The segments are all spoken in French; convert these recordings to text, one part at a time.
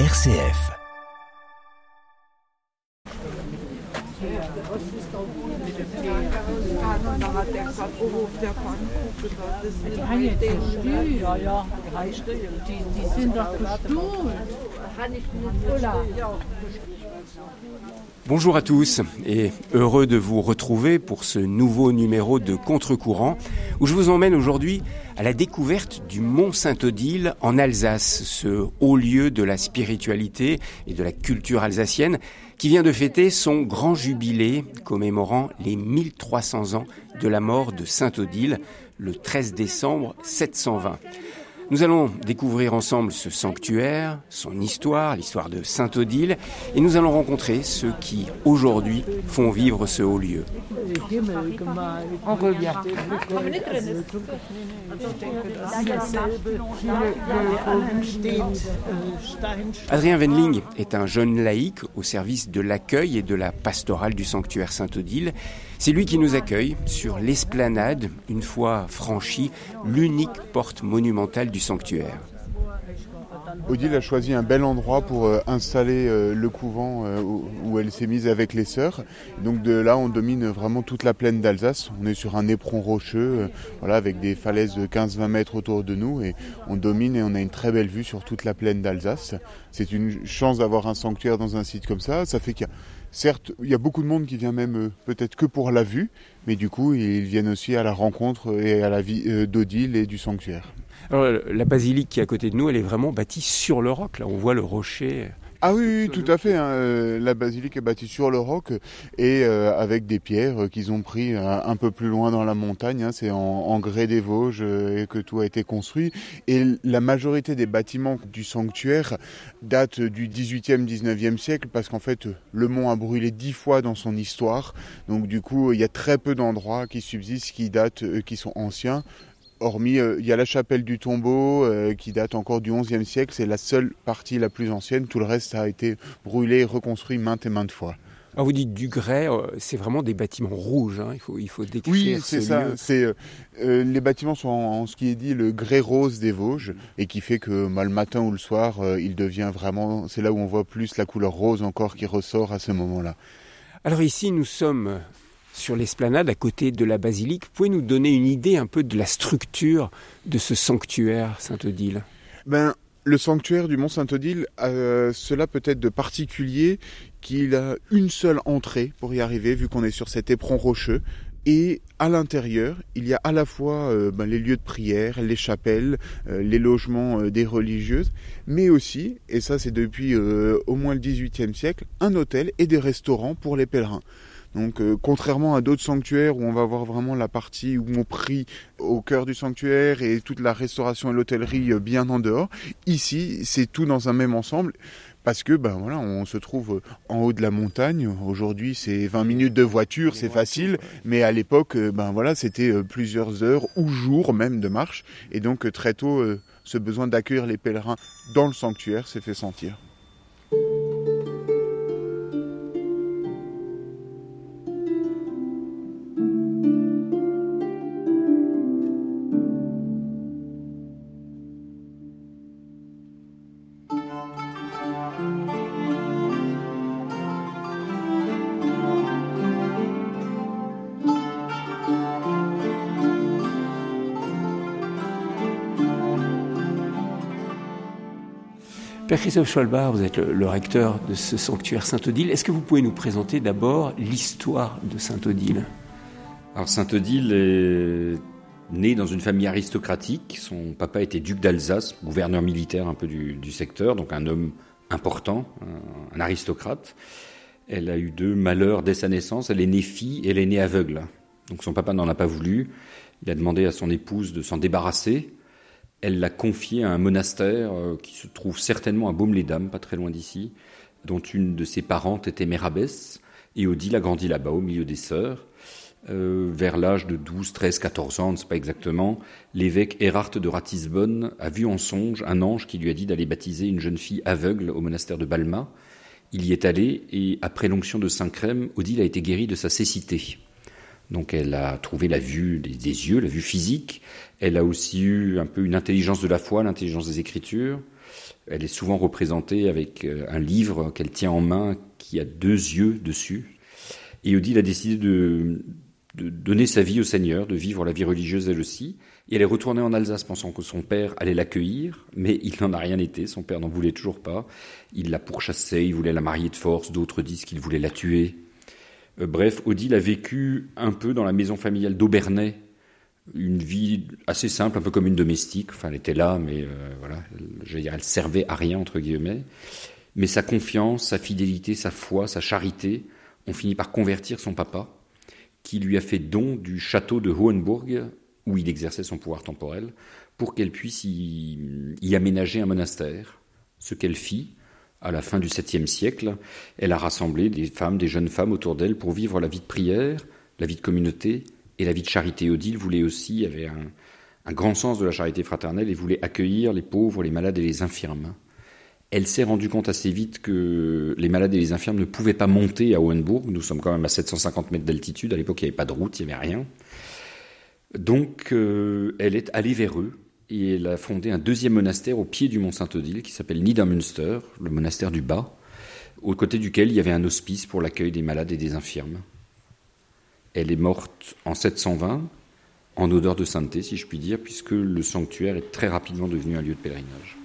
RCF. Die haben jetzt gestuhlt. Die, sind doch gestuhlt. Bonjour à tous et heureux de vous retrouver pour ce nouveau numéro de Contre-courant où je vous emmène aujourd'hui à la découverte du Mont Saint-Odile en Alsace, ce haut lieu de la spiritualité et de la culture alsacienne qui vient de fêter son grand jubilé commémorant les 1300 ans de la mort de Saint-Odile le 13 décembre 720. Nous allons découvrir ensemble ce sanctuaire, son histoire, l'histoire de Saint-Odile, et nous allons rencontrer ceux qui, aujourd'hui, font vivre ce haut lieu. Adrien Wendling est un jeune laïc au service de l'accueil et de la pastorale du sanctuaire Saint-Odile. C'est lui qui nous accueille sur l'esplanade, une fois franchie, l'unique porte monumentale du sanctuaire. Odile a choisi un bel endroit pour euh, installer euh, le couvent euh, où elle s'est mise avec les sœurs. Donc de là, on domine vraiment toute la plaine d'Alsace. On est sur un éperon rocheux, voilà, avec des falaises de 15-20 mètres autour de nous, et on domine et on a une très belle vue sur toute la plaine d'Alsace. C'est une chance d'avoir un sanctuaire dans un site comme ça. Ça fait qu'il y a Certes, il y a beaucoup de monde qui vient même peut-être que pour la vue, mais du coup, ils viennent aussi à la rencontre et à la vie d'Odile et du sanctuaire. Alors, la basilique qui est à côté de nous, elle est vraiment bâtie sur le roc. Là, on voit le rocher. Ah oui, tout à fait. Hein. Euh, la basilique est bâtie sur le roc et euh, avec des pierres qu'ils ont pris euh, un peu plus loin dans la montagne. Hein. C'est en, grès des Vosges que tout a été construit. Et la majorité des bâtiments du sanctuaire datent du 18e, 19e siècle parce qu'en fait, le mont a brûlé dix fois dans son histoire. Donc du coup, il y a très peu d'endroits qui subsistent, qui datent, qui sont anciens hormis, euh, il y a la chapelle du tombeau euh, qui date encore du XIe siècle, c'est la seule partie la plus ancienne, tout le reste a été brûlé et reconstruit maintes et maintes fois. Alors ah, vous dites du grès, euh, c'est vraiment des bâtiments rouges, hein. il, faut, il faut décrire Oui, c'est ça. C'est, les bâtiments sont en, ce qui est dit le grès rose des Vosges, et qui fait que mal le matin ou le soir, il devient vraiment, c'est là où on voit plus la couleur rose encore qui ressort à ce moment-là. Alors ici, nous sommes sur l'esplanade à côté de la basilique. Vous pouvez nous donner une idée un peu de la structure de ce sanctuaire Saint-Odile ben, le sanctuaire du Mont Saint-Odile a cela peut-être de particulier qu'il a une seule entrée pour y arriver, vu qu'on est sur cet éperon rocheux. Et à l'intérieur, il y a à la fois euh, ben, les lieux de prière, les chapelles, euh, les logements euh, des religieuses, mais aussi, et ça c'est depuis au moins le XVIIIe siècle, un hôtel et des restaurants pour les pèlerins. Donc euh, contrairement à d'autres sanctuaires où on va voir vraiment la partie où on prie au cœur du sanctuaire et toute la restauration et l'hôtellerie euh, bien en dehors, ici c'est tout dans un même ensemble parce que ben voilà, on se trouve en haut de la montagne. Aujourd'hui, c'est 20 minutes de voiture, c'est facile, mais à l'époque, euh, ben voilà, c'était plusieurs heures ou jours même de marche, et donc très tôt, ce besoin d'accueillir les pèlerins dans le sanctuaire s'est fait sentir. Christophe Scholbar, vous êtes le, recteur de ce sanctuaire Saint-Odile. Est-ce que vous pouvez nous présenter d'abord l'histoire de Saint-Odile? Alors Saint-Odile est né dans une famille aristocratique. Son papa était duc d'Alsace, gouverneur militaire un peu du, secteur, donc un homme important, un, aristocrate. Elle a eu deux malheurs dès sa naissance. Elle est née fille et elle est née aveugle. Donc son papa n'en a pas voulu. Il a demandé à son épouse de s'en débarrasser elle l'a confié à un monastère euh, qui se trouve certainement à Baume-les-Dames, pas très loin d'ici, dont une de ses parentes était Mérabès, et Odile a grandi là-bas, au milieu des sœurs. Euh, vers l'âge de 12, 13, 14 ans, ne pas exactement, l'évêque Erhard de Ratisbonne a vu en songe un ange qui lui a dit d'aller baptiser une jeune fille aveugle au monastère de Balma. Il y est allé et après l'onction de Saint-Crème, Odile a été guérie de sa cécité. Donc elle a trouvé la vue des, yeux, la vue physique. Elle a aussi eu un peu une intelligence de la foi, l'intelligence des Écritures. Elle est souvent représentée avec euh, un livre qu'elle tient en main qui a deux yeux dessus. Et Odile a décidé de, de donner sa vie au Seigneur, de vivre la vie religieuse elle aussi. Et elle est retournée en Alsace pensant que son père allait l'accueillir, mais il n'en a rien été, son père n'en voulait toujours pas. Il la pourchassait, il voulait la marier de force, d'autres disent qu'il voulait la tuer. Euh, bref, Odile a vécu un peu dans la maison familiale d'Aubernay, une vie assez simple, un peu comme une domestique. Enfin, elle était là, mais euh, voilà, dire, elle servait à rien, entre guillemets. Mais sa confiance, sa fidélité, sa foi, sa charité ont fini par convertir son papa, qui lui a fait don du château de Hohenburg, où il exerçait son pouvoir temporel, pour qu'elle puisse y, aménager un monastère. Ce qu'elle fit à la fin du 7e siècle. Elle a rassemblé des femmes, des jeunes femmes autour d'elle pour vivre la vie de prière, la vie de communauté et la vie de charité. Odile voulait aussi, avait un, grand sens de la charité fraternelle et voulait accueillir les pauvres, les malades et les infirmes. Elle s'est rendue compte assez vite que les malades et les infirmes ne pouvaient pas monter à Hohenburg. Nous sommes quand même à 750 mètres d'altitude. À l'époque, il n'y avait pas de route, il n'y avait rien. Donc, euh, elle est allée vers eux elle a fondé un deuxième monastère au pied du mont Saint-Odile qui s'appelle Niedermünster, le monastère du bas, au côté duquel il y avait un hospice pour l'accueil des malades et des infirmes. Elle est morte en 720, en odeur de sainteté, si je puis dire, puisque le sanctuaire est très rapidement devenu un lieu de pèlerinage.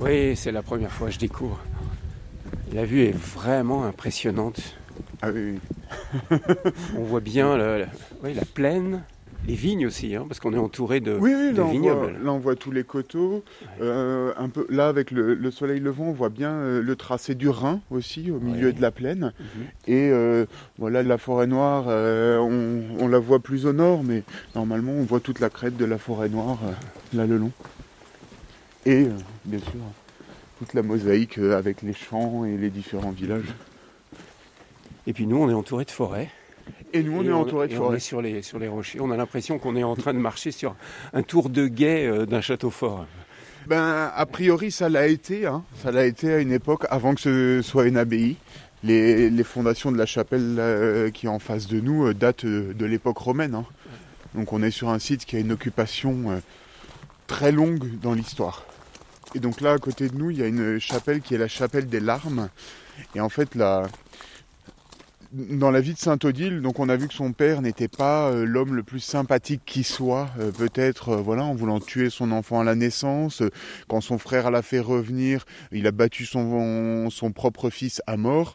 Oui, c'est la première fois que je découvre. La vue est vraiment impressionnante. Ah oui, oui. on voit bien la, la, oui, la, plaine, les vignes aussi, hein, parce qu'on est entouré de, oui, oui, de là, vignobles. On voit, là, on voit tous les coteaux. Euh, un peu, là, avec le, le, soleil levant, on voit bien euh, le tracé du Rhin aussi, au milieu de la plaine. Mhm. Et euh, voilà, la forêt noire, on, on, la voit plus au nord, mais normalement, on voit toute la crête de la forêt noire là le long. Et bien sûr, toute la mosaïque avec les champs et les différents villages. Et puis nous, on est entouré de forêts. Et nous, on et est entouré de forêts. On est sur les, sur les rochers. On a l'impression qu'on est en train de marcher sur un tour de guet euh, d'un château fort. Ben, a priori, ça l'a été. Hein. Ça l'a été à une époque avant que ce soit une abbaye. Les, les fondations de la chapelle euh, qui est en face de nous euh, datent de l'époque romaine. Hein. Donc on est sur un site qui a une occupation euh, très longue dans l'histoire. Et donc là, à côté de nous, il y a une chapelle qui est la chapelle des larmes. Et en fait, la... dans la vie de Saint-Odile, donc on a vu que son père n'était pas euh, l'homme le plus sympathique qui soit, euh, peut-être euh, voilà, en voulant tuer son enfant à la naissance. quand son frère l'a fait revenir, il a battu son propre fils à mort.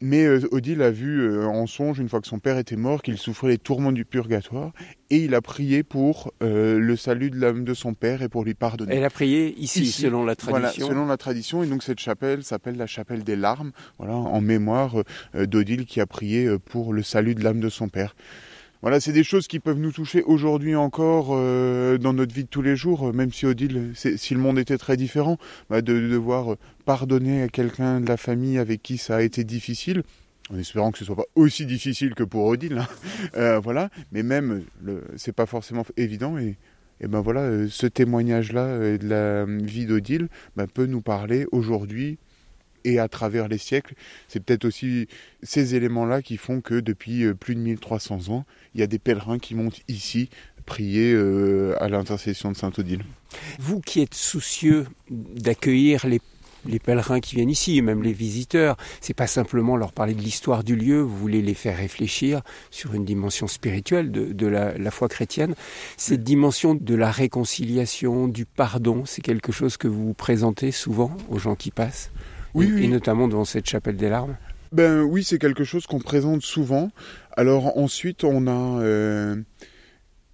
Mais euh, Odile a vu euh, en songe, une fois que son père était mort, qu'il souffrait les tourments du purgatoire, et il a prié pour euh, le salut de l'âme de son père et pour lui pardonner. Elle a prié ici, Ici. selon la tradition. Voilà, selon la tradition, et donc cette chapelle s'appelle la chapelle des larmes, voilà, en mémoire euh, d'Odile qui a prié pour le salut de l'âme de son père. Voilà, c'est des choses qui peuvent nous toucher aujourd'hui encore euh, dans notre vie de tous les jours, euh, même si Odile, si le monde était très différent, bah, de, de devoir euh, pardonner à quelqu'un de la famille avec qui ça a été difficile, en espérant que ce soit pas aussi difficile que pour Odile, hein. Voilà, mais même, c'est pas forcément évident et et ben voilà, ce témoignage-là de la vie d'Odile ben, peut nous parler aujourd'hui et à travers les siècles. C'est peut-être aussi ces éléments-là qui font que depuis euh, plus de 1300 ans, il y a des pèlerins qui montent ici prier euh, à l'intercession de Sainte Odile. Vous qui êtes soucieux d'accueillir les les pèlerins qui viennent ici, même les visiteurs, c'est pas simplement leur parler de l'histoire du lieu, vous voulez les faire réfléchir sur une dimension spirituelle de, la, foi chrétienne. Cette dimension de la réconciliation, du pardon, c'est quelque chose que vous présentez souvent aux gens qui passent? Oui, et, notamment devant cette chapelle des larmes. Ben oui, c'est quelque chose qu'on présente souvent. Alors ensuite, on a euh,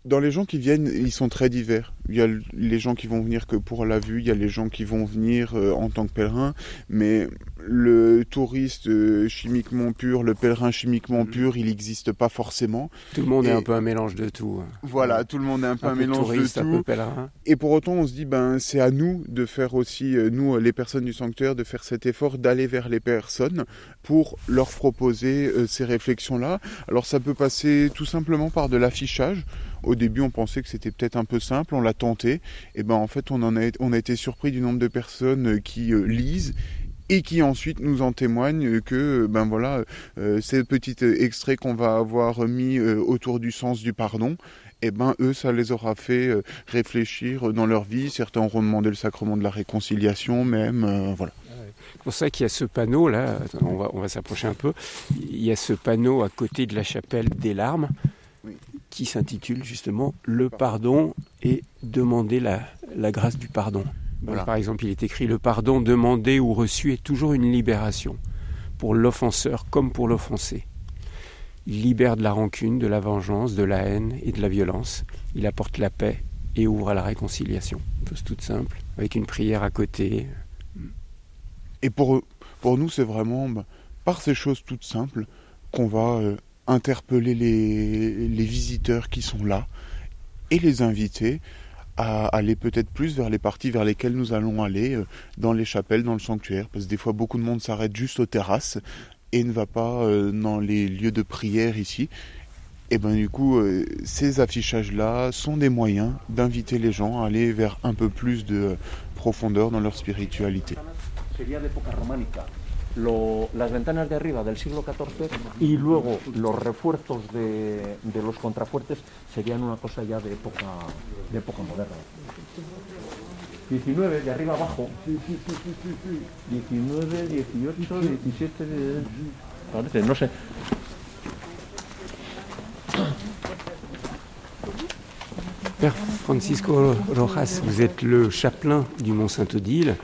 dans les gens qui viennent, ils sont très divers. Il y a les gens qui vont venir que pour la vue, il y a les gens qui vont venir euh, en tant que pèlerins, mais le touriste euh, chimiquement pur, le pèlerin chimiquement mm. pur, il n'existe pas forcément. Tout le monde est un peu un mélange de tout. Hein. Voilà, tout le monde est un peu un, mélange de tout. Un peu pèlerin. Et pour autant, on se dit, ben, c'est à nous de faire aussi, euh, nous, les personnes du sanctuaire, de faire cet effort d'aller vers les personnes pour leur proposer ces réflexions-là. Alors ça peut passer tout simplement par de l'affichage. Au début, on pensait que c'était peut-être un peu simple, on l'a tenté. Et ben en fait, on a, été surpris du nombre de personnes euh, qui euh, lisent et qui ensuite nous en témoignent que ben voilà euh, ces petits extraits qu'on va avoir mis autour du sens du pardon eh ben eux ça les aura fait réfléchir dans leur vie. Certains auront demandé le sacrement de la réconciliation même voilà. C'est pour ça qu'il y a ce panneau là. On va s'approcher un peu. Il y a ce panneau à côté de la chapelle des larmes qui s'intitule justement Le pardon et demander la, la grâce du pardon. Par exemple, il est écrit Le pardon demandé ou reçu est toujours une libération, pour l'offenseur comme pour l'offensé. Il libère de la rancune, de la vengeance, de la haine et de la violence. Il apporte la paix et ouvre à la réconciliation. Chose toute simple, avec une prière à côté. Et pour, pour nous, c'est vraiment bah, par ces choses toutes simples qu'on va euh, interpeller les, les visiteurs qui sont là et les inviter à aller peut-être plus vers les parties vers lesquelles nous allons aller, euh, dans les chapelles, dans le sanctuaire, parce que des fois beaucoup de monde s'arrête juste aux terrasses et ne va pas euh, dans les lieux de prière ici. Et ben du coup, euh, ces affichages-là sont des moyens d'inviter les gens à aller vers un peu plus de profondeur dans leur spiritualité. Las ventanas de arriba del siglo XIV y luego los refuerzos de, los contrafuertes serían una cosa ya de época, de época moderna. 19 de arriba abajo. 19, 18, 17, parece, no sé. Père Francisco Rojas, vous êtes le chapelain du Mont Saint-Odile.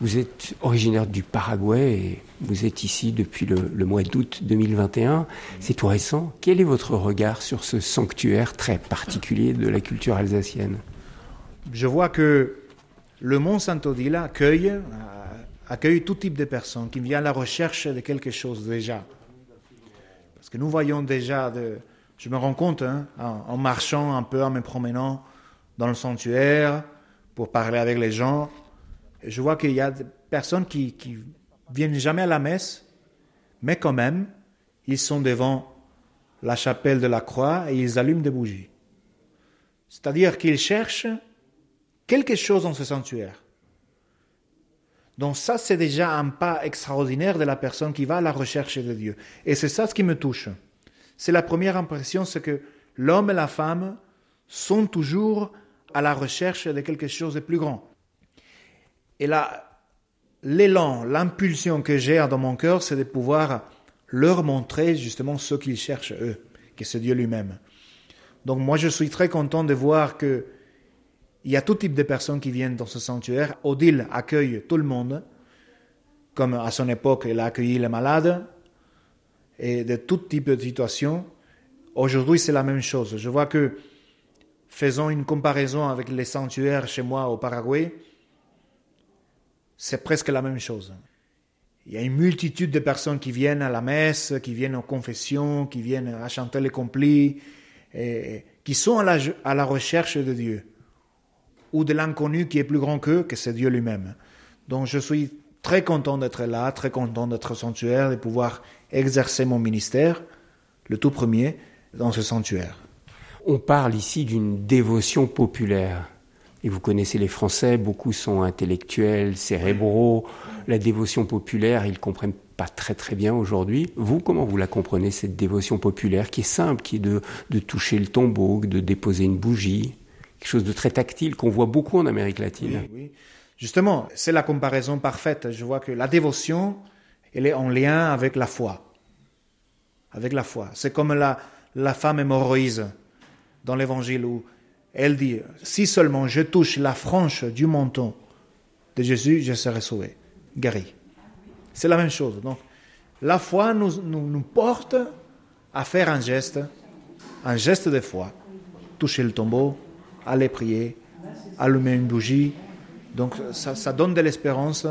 Vous êtes originaire du Paraguay et vous êtes ici depuis le, mois d'août 2021. C'est tout récent. Quel est votre regard sur ce sanctuaire très particulier de la culture alsacienne? Je vois que le Mont Saint-Odile accueille, euh, accueille tout type de personnes qui viennent à la recherche de quelque chose déjà. Parce que nous voyons déjà, je me rends compte, hein, en marchant un peu, en me promenant dans le sanctuaire pour parler avec les gens, je vois qu'il y a des personnes qui, qui viennent jamais à la messe, mais quand même, ils sont devant la chapelle de la croix et ils allument des bougies. C'est-à-dire qu'ils cherchent quelque chose dans ce sanctuaire. Donc ça, c'est déjà un pas extraordinaire de la personne qui va à la recherche de Dieu. Et c'est ça ce qui me touche. C'est la première impression, c'est que l'homme et la femme sont toujours à la recherche de quelque chose de plus grand. Et là, l'élan, l'impulsion que j'ai dans mon cœur, c'est de pouvoir leur montrer justement ce qu'ils cherchent eux, que c'est Dieu lui-même. Donc moi, je suis très content de voir que il y a tout type de personnes qui viennent dans ce sanctuaire. Odile accueille tout le monde, comme à son époque, il a accueilli les malades, et de tout type de situations. Aujourd'hui, c'est la même chose. Je vois que, faisons une comparaison avec les sanctuaires chez moi au Paraguay, c'est presque la même chose. Il y a une multitude de personnes qui viennent à la messe, qui viennent aux confessions, qui viennent à chanter les complis, qui sont à la, à la recherche de Dieu, ou de l'inconnu qui est plus grand qu'eux, que c'est Dieu lui-même. Donc je suis très content d'être là, très content d'être sanctuaire, de pouvoir exercer mon ministère, le tout premier, dans ce sanctuaire. On parle ici d'une dévotion populaire. Et vous connaissez les Français, beaucoup sont intellectuels, cérébraux. La dévotion populaire, ils comprennent pas très très bien aujourd'hui. Vous, comment vous la comprenez, cette dévotion populaire qui est simple, qui est de, de toucher le tombeau, de déposer une bougie? Quelque chose de très tactile qu'on voit beaucoup en Amérique latine. Oui, Justement, c'est la comparaison parfaite. Je vois que la dévotion, elle est en lien avec la foi. Avec la foi. C'est comme la, la femme hémorroïse dans l'évangile où elle dit, si seulement je touche la frange du menton de Jésus, je serai sauvé, guéri. C'est la même chose. Donc, la foi nous, porte à faire un geste, un geste de foi, toucher le tombeau, aller prier, allumer une bougie. Donc ça, donne de l'espérance,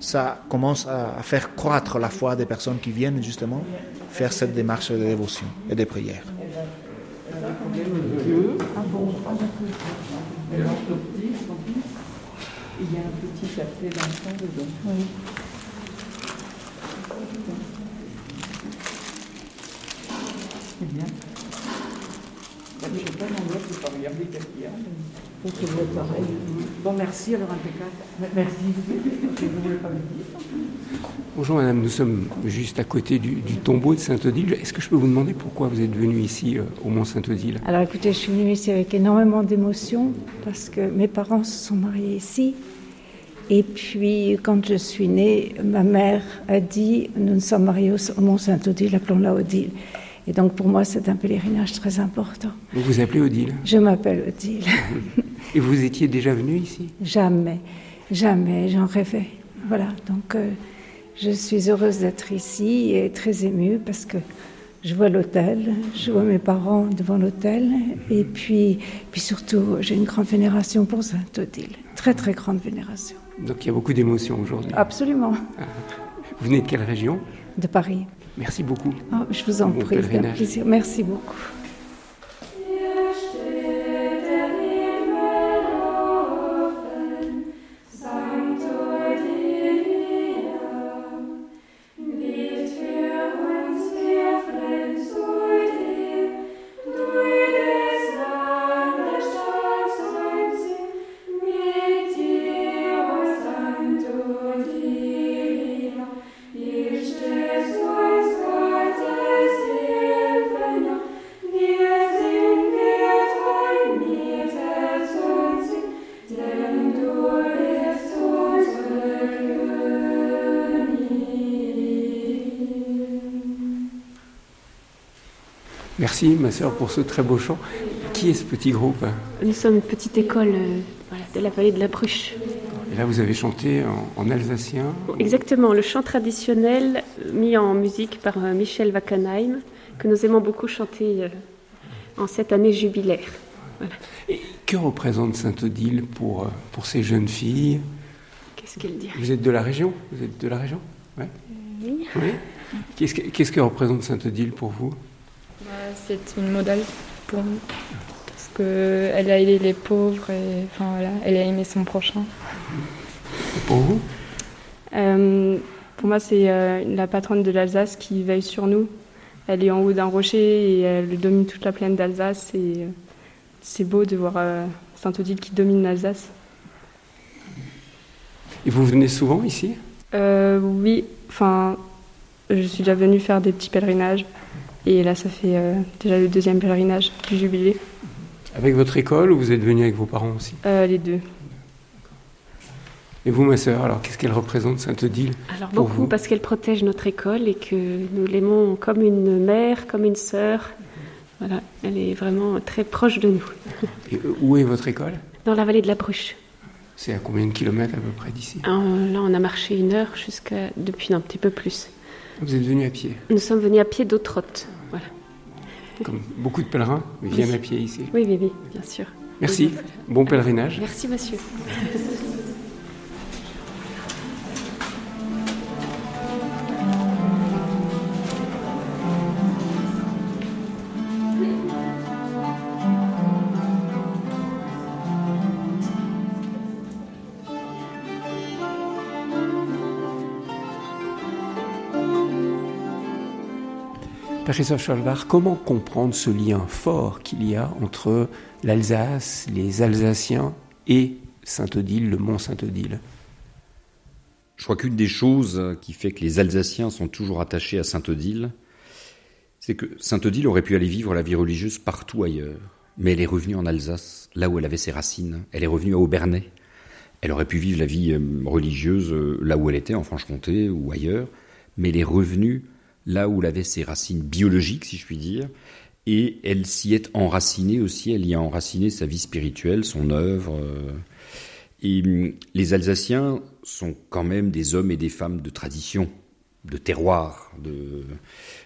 ça commence à faire croître la foi des personnes qui viennent justement faire cette démarche de dévotion et de prière. Il y a un petit chapelet d'enfant dedans. Oui. C'est bien. Je ne sais pas l'endroit, je ne pas regarder qu'est-ce qu'il y a. Pareil. Bon, merci alors impeccable. Merci. Je ne voulais pas le dire. Bonjour madame, nous sommes juste à côté du, du tombeau de Sainte-Odile. Est-ce que je peux vous demander pourquoi vous êtes venue ici euh, au Mont Sainte-Odile Alors écoutez, je suis venue ici avec énormément d'émotion parce que mes parents se sont mariés ici. Et puis, quand je suis née, ma mère a dit Nous nous sommes mariés au, Mont Sainte-Odile, appelons-la Odile. Et donc, pour moi, c'est un pèlerinage très important. Vous vous appelez Odile Je m'appelle Odile. Et vous étiez déjà venu ici jamais, jamais, j'en rêvais. Voilà, donc euh, je suis heureuse d'être ici et très émue parce que je vois l'hôtel, je vois mes parents devant l'hôtel, et puis, puis surtout, j'ai une grande vénération pour Sainte-Odile. Très, très grande vénération. Donc il y a beaucoup d'émotions aujourd'hui. Absolument. Vous venez de quelle région? De Paris. Merci beaucoup. Oh, je vous en prie, c'est un plaisir. Merci beaucoup. Merci ma sœur pour ce très beau chant. Qui est ce petit groupe Nous sommes une petite école euh, voilà, de la vallée de la Bruche. Et là vous avez chanté en, en alsacien. Exactement, le chant traditionnel euh, mis en musique par euh, Michel Wackenheim, que nous aimons beaucoup chanter euh, en cette année jubilaire. Et que représente Sainte-Odile pour, pour ces jeunes filles? Qu'est-ce qu'elle dirait Vous êtes de la région? Vous êtes de la région? Ouais. Oui. Oui. Qu'est-ce que, qu'est-ce que représente Sainte-Odile pour vous? C'est une modèle pour nous. Parce qu'elle a aidé les pauvres et enfin, voilà, elle a aimé son prochain. Et pour vous? Euh, pour moi, c'est euh, la patronne de l'Alsace qui veille sur nous. Elle est en haut d'un rocher et elle domine toute la plaine d'Alsace. Et euh, c'est beau de voir euh, Sainte-Odile qui domine l'Alsace. Et vous venez souvent ici? Euh, oui, enfin, je suis déjà venue faire des petits pèlerinages. Et là, ça fait euh, déjà le deuxième pèlerinage du jubilé. Avec votre école ou vous êtes venu avec vos parents aussi? Euh, les deux. Et vous, ma sœur, alors qu'est-ce qu'elle représente, Sainte-Odile Alors Pour beaucoup vous? parce qu'elle protège notre école et que nous l'aimons comme une mère, comme une sœur. Voilà, elle est vraiment très proche de nous. Et euh, où est votre école? Dans la vallée de la Bruche. C'est à combien de kilomètres à peu près d'ici? Euh, là, on a marché une heure jusqu'à depuis un petit peu plus. Vous êtes venu à pied, Nous sommes venus à pied d'Autrotte. Comme beaucoup de pèlerins viennent à pied ici. Oui, oui, oui, bien sûr. Merci, bon pèlerinage. Merci, monsieur. Scholbach, comment comprendre ce lien fort qu'il y a entre l'Alsace, les Alsaciens et Sainte-Odile, le mont Sainte-Odile Je crois qu'une des choses qui fait que les Alsaciens sont toujours attachés à Sainte-Odile, c'est que Sainte-Odile aurait pu aller vivre la vie religieuse partout ailleurs. Mais elle est revenue en Alsace, là où elle avait ses racines. Elle est revenue à Aubernais. Elle aurait pu vivre la vie euh, religieuse euh, là où elle était, en Franche-Comté ou ailleurs, mais elle est revenue là où elle avait ses racines biologiques, si je puis dire, et elle s'y est enracinée aussi, elle y a enraciné sa vie spirituelle, son œuvre. Et hum, les Alsaciens sont quand même des hommes et des femmes de tradition, de terroir.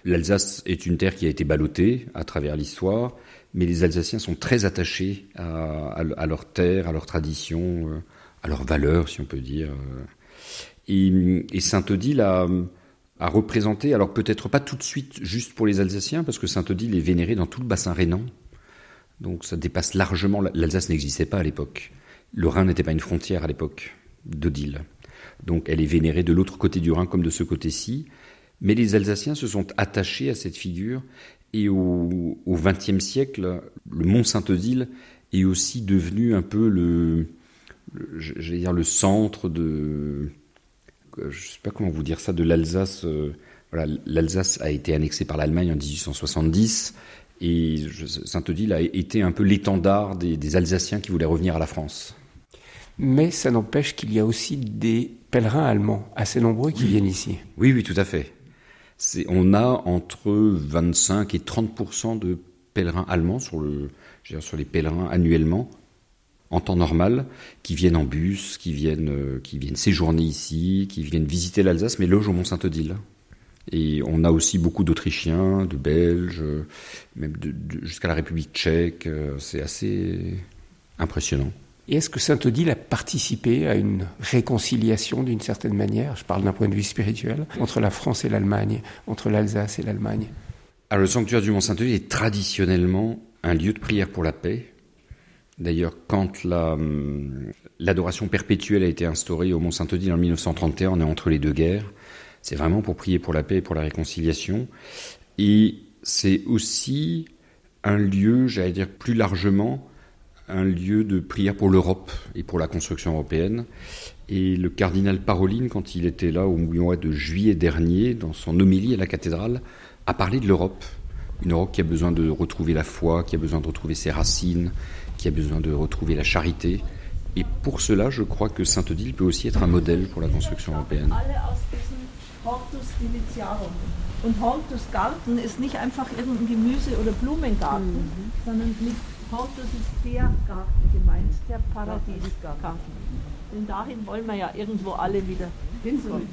L'Alsace est une terre qui a été ballottée à travers l'histoire, mais les Alsaciens sont très attachés à, à, leur terre, à leur tradition, euh, à leurs valeurs, si on peut dire. Et, et Saint-Odile a, a, représenté, alors peut-être pas tout de suite juste pour les Alsaciens, parce que Saint-Odile est vénéré dans tout le bassin rhénan, donc ça dépasse largement. L'Alsace n'existait pas à l'époque. Le Rhin n'était pas une frontière à l'époque d'Odile. Donc elle est vénérée de l'autre côté du Rhin comme de ce côté-ci. Mais les Alsaciens se sont attachés à cette figure et au XXe siècle, le mont Saint-Odile est aussi devenu un peu le, le centre de, je sais pas comment vous dire ça, de l'Alsace. Euh, voilà, l'Alsace a été annexée par l'Allemagne en 1870 et Saint-Odile a été un peu l'étendard des, des Alsaciens qui voulaient revenir à la France mais ça n'empêche qu'il y a aussi des pèlerins allemands assez nombreux qui viennent ici. Oui, oui, tout à fait. On a entre 25 et 30% de pèlerins allemands sur, le, sur les pèlerins annuellement, en temps normal, qui viennent en bus, qui viennent, euh, qui viennent séjourner ici, qui viennent visiter l'Alsace, mais logent au Mont-Saint-Odile. Et on a aussi beaucoup d'Autrichiens, de Belges, même jusqu'à la République tchèque. Euh, c'est assez impressionnant. Et est-ce que Saint-Odile a participé à une réconciliation d'une certaine manière, je parle d'un point de vue spirituel, entre la France et l'Allemagne, entre l'Alsace et l'Allemagne? Alors le sanctuaire du Mont-Saint-Odile est traditionnellement un lieu de prière pour la paix. D'ailleurs, quand hum, l'adoration perpétuelle a été instaurée au Mont-Saint-Odile en 1931, on est entre les deux guerres. C'est vraiment pour prier pour la paix et pour la réconciliation. Et c'est aussi un lieu, j'allais dire plus largement, un lieu de prière pour l'Europe et pour la construction européenne. Et le cardinal Paroline, quand il était là au mois de juillet dernier, dans son homélie à la cathédrale, a parlé de l'Europe. Une Europe qui a besoin de retrouver la foi, qui a besoin de retrouver ses racines, qui a besoin de retrouver la charité. Et pour cela, je crois que Saint-Odile peut aussi être un modèle pour la construction européenne. Und Hortus Garten ist nicht einfach irgendein Gemüse- oder Blumengarten, mhm. sondern mit Hortus ist der Garten gemeint, der Paradiesgarten. Denn dahin wollen wir ja irgendwo alle wieder hinkommen.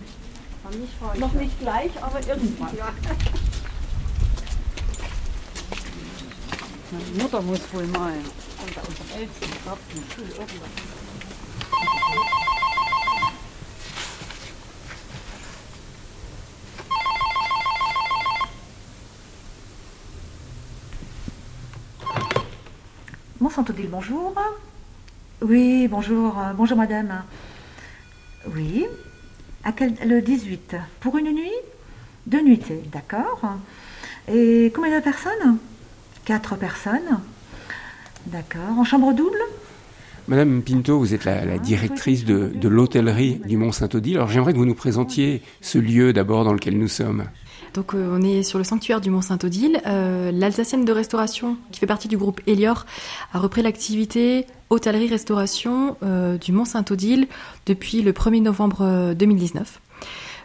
Nicht Noch nicht gleich, aber irgendwann. Ja. Meine Mutter muss wohl mal. Und bei unserem ältesten irgendwas. Saint-Odile, bonjour. Oui, bonjour, euh, bonjour madame. Oui, à quel, le 18. Pour une nuit? Deux nuitées, d'accord. Et combien de personnes? Quatre personnes. D'accord. En chambre double? Madame Pinto, vous êtes la, directrice de, de l'hôtellerie du Mont-Saint-Odile. Alors j'aimerais que vous nous présentiez ce lieu d'abord dans lequel nous sommes. Donc euh, on est sur le sanctuaire du Mont-Saint-Odile. Euh, L'Alsacienne de restauration, qui fait partie du groupe Elior, a repris l'activité hôtellerie-restauration euh, du Mont-Saint-Odile depuis le 1er novembre 2019.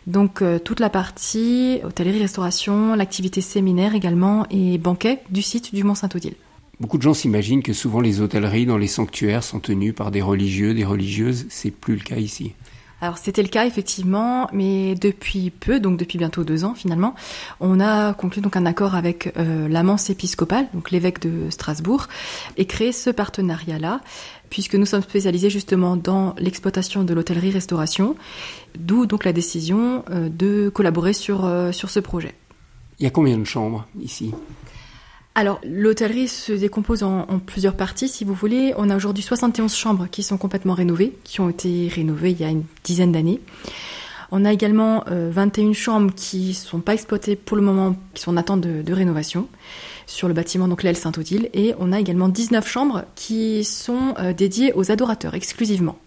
Donc toute la partie hôtellerie-restauration, l'activité séminaire également et banquet du site du Mont-Saint-Odile. Beaucoup de gens s'imaginent que souvent les hôtelleries dans les sanctuaires sont tenues par des religieux, des religieuses. C'est plus le cas ici. Alors c'était le cas effectivement, mais depuis peu, donc depuis bientôt deux ans finalement, on a conclu donc un accord avec euh, l'amance épiscopale, donc l'évêque de Strasbourg, et créé ce partenariat-là, puisque nous sommes spécialisés justement dans l'exploitation de l'hôtellerie-restauration, d'où donc la décision euh, de collaborer sur, euh, sur ce projet. Il y a combien de chambres ici? Alors, l'hôtellerie se décompose en, plusieurs parties, si vous voulez. On a aujourd'hui 71 chambres qui sont complètement rénovées, qui ont été rénovées il y a une dizaine d'années. On a également 21 euh, chambres qui ne sont pas exploitées pour le moment, qui sont en attente de, rénovation sur le bâtiment donc l'aile Saint-Odile. Et on a également 19 chambres qui sont euh, dédiées aux adorateurs exclusivement.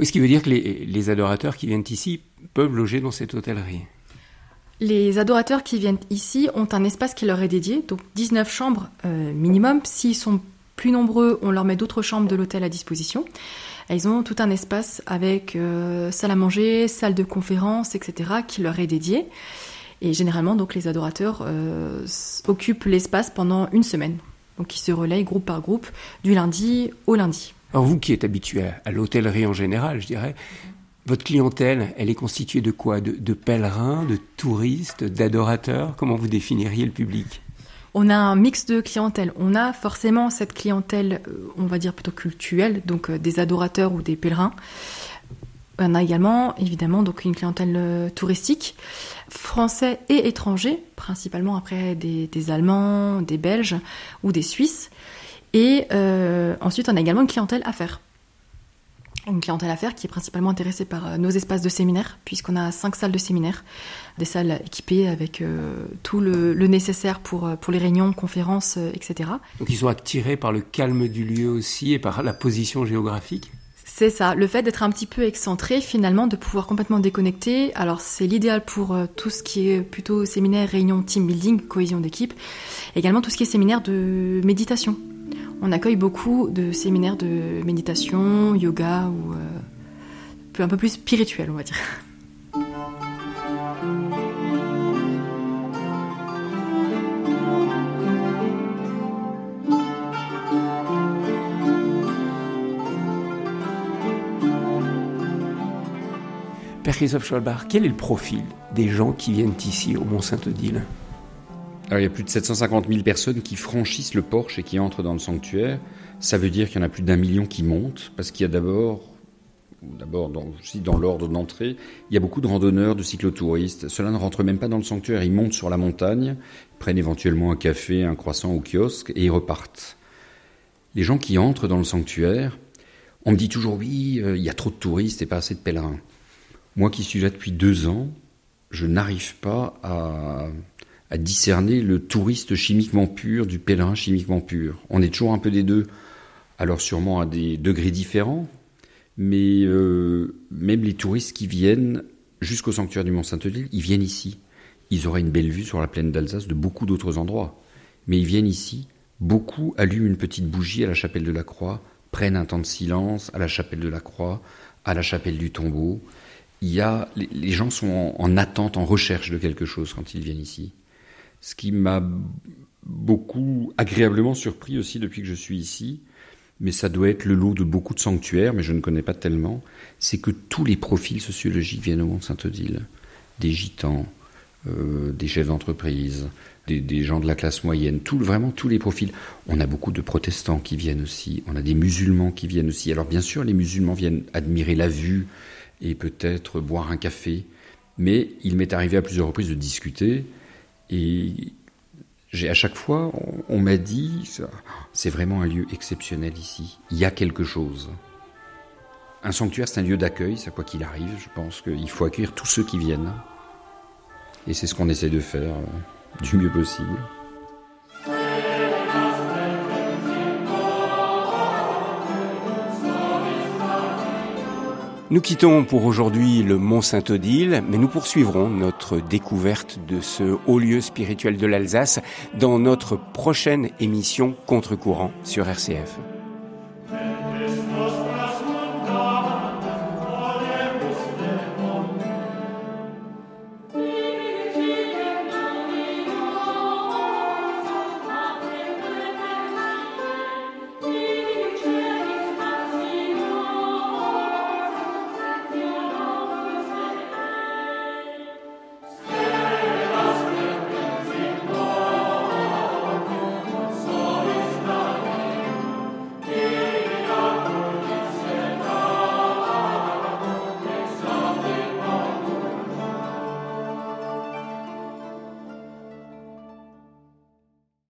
Oui, ce qui veut dire que les adorateurs qui viennent ici peuvent loger dans cette hôtellerie. Les adorateurs qui viennent ici ont un espace qui leur est dédié, donc 19 chambres euh, minimum. S'ils sont plus nombreux, on leur met d'autres chambres de l'hôtel à disposition. ils ont tout un espace avec euh, salle à manger, salle de conférence, etc., qui leur est dédié. Et généralement, donc, les adorateurs euh, occupent l'espace pendant une semaine. Donc, ils se relayent groupe par groupe du lundi au lundi. Alors, vous qui êtes habitué à, l'hôtellerie en général, je dirais, votre clientèle, elle est constituée de quoi? De pèlerins, de touristes, d'adorateurs? Comment vous définiriez le public? On a un mix de clientèle. On a forcément cette clientèle, euh, on va dire plutôt culturelle, donc euh, des adorateurs ou des pèlerins. On a également, évidemment, donc une clientèle euh, touristique, français et étrangers, principalement après des, Allemands, des Belges ou des Suisses. Et ensuite, on a également une clientèle affaires une clientèle affaires qui est principalement intéressée par euh, nos espaces de séminaire, puisqu'on a cinq salles de séminaire, des salles équipées avec euh, tout le, nécessaire pour, euh, pour les réunions, conférences, etc. Donc ils sont attirés par le calme du lieu aussi et par la position géographique? C'est ça, le fait d'être un petit peu excentré, finalement, de pouvoir complètement déconnecter. Alors, c'est l'idéal pour tout ce qui est plutôt séminaire, réunion, team building, cohésion d'équipe. Également tout ce qui est séminaire de méditation on accueille beaucoup de séminaires de méditation, yoga ou euh, un peu plus spirituel, on va dire. Père Christophe Scholbach, quel est le profil des gens qui viennent ici au Mont-Saint-Odile? Alors, il y a plus de 750 000 personnes qui franchissent le porche et qui entrent dans le sanctuaire. Ça veut dire qu'il y en a plus d'un million qui montent, parce qu'il y a d'abord, d'abord aussi dans l'ordre d'entrée, il y a beaucoup de randonneurs, de cyclotouristes. Cela ne rentre même pas dans le sanctuaire. Ils montent sur la montagne, prennent éventuellement un café, un croissant au kiosque et ils repartent. Les gens qui entrent dans le sanctuaire, on me dit toujours oui, euh, il y a trop de touristes et pas assez de pèlerins. Moi qui suis là depuis deux ans, je n'arrive pas à à discerner le touriste chimiquement pur du pèlerin chimiquement pur. On est toujours un peu des deux, alors sûrement à des degrés différents, mais euh, même les touristes qui viennent jusqu'au sanctuaire du Mont-Saint-Odile, ils viennent ici. Ils auraient une belle vue sur la plaine d'Alsace de beaucoup d'autres endroits. Mais ils viennent ici, beaucoup allument une petite bougie à la chapelle de la Croix, prennent un temps de silence à la chapelle de la Croix, à la chapelle du tombeau. Il y a, les, gens sont en attente, en recherche de quelque chose quand ils viennent ici. Ce qui m'a beaucoup agréablement surpris aussi depuis que je suis ici, mais ça doit être le lot de beaucoup de sanctuaires, mais je ne connais pas tellement, c'est que tous les profils sociologiques viennent au Mont-Saint-Odile. Des gitans, euh, des chefs d'entreprise, des, gens de la classe moyenne, vraiment tous les profils. On a beaucoup de protestants qui viennent aussi, on a des musulmans qui viennent aussi. Alors bien sûr, les musulmans viennent admirer la vue et peut-être boire un café, mais il m'est arrivé à plusieurs reprises de discuter et j'ai à chaque fois, on, m'a dit, c'est vraiment un lieu exceptionnel ici. Il y a quelque chose. Un sanctuaire, c'est un lieu d'accueil, c'est quoi qu'il arrive. Je pense qu'il faut accueillir tous ceux qui viennent. Et c'est ce qu'on essaie de faire euh, du mieux possible. Nous quittons pour aujourd'hui le Mont Saint-Odile, mais nous poursuivrons notre découverte de ce haut lieu spirituel de l'Alsace dans notre prochaine émission Contre-courant sur RCF.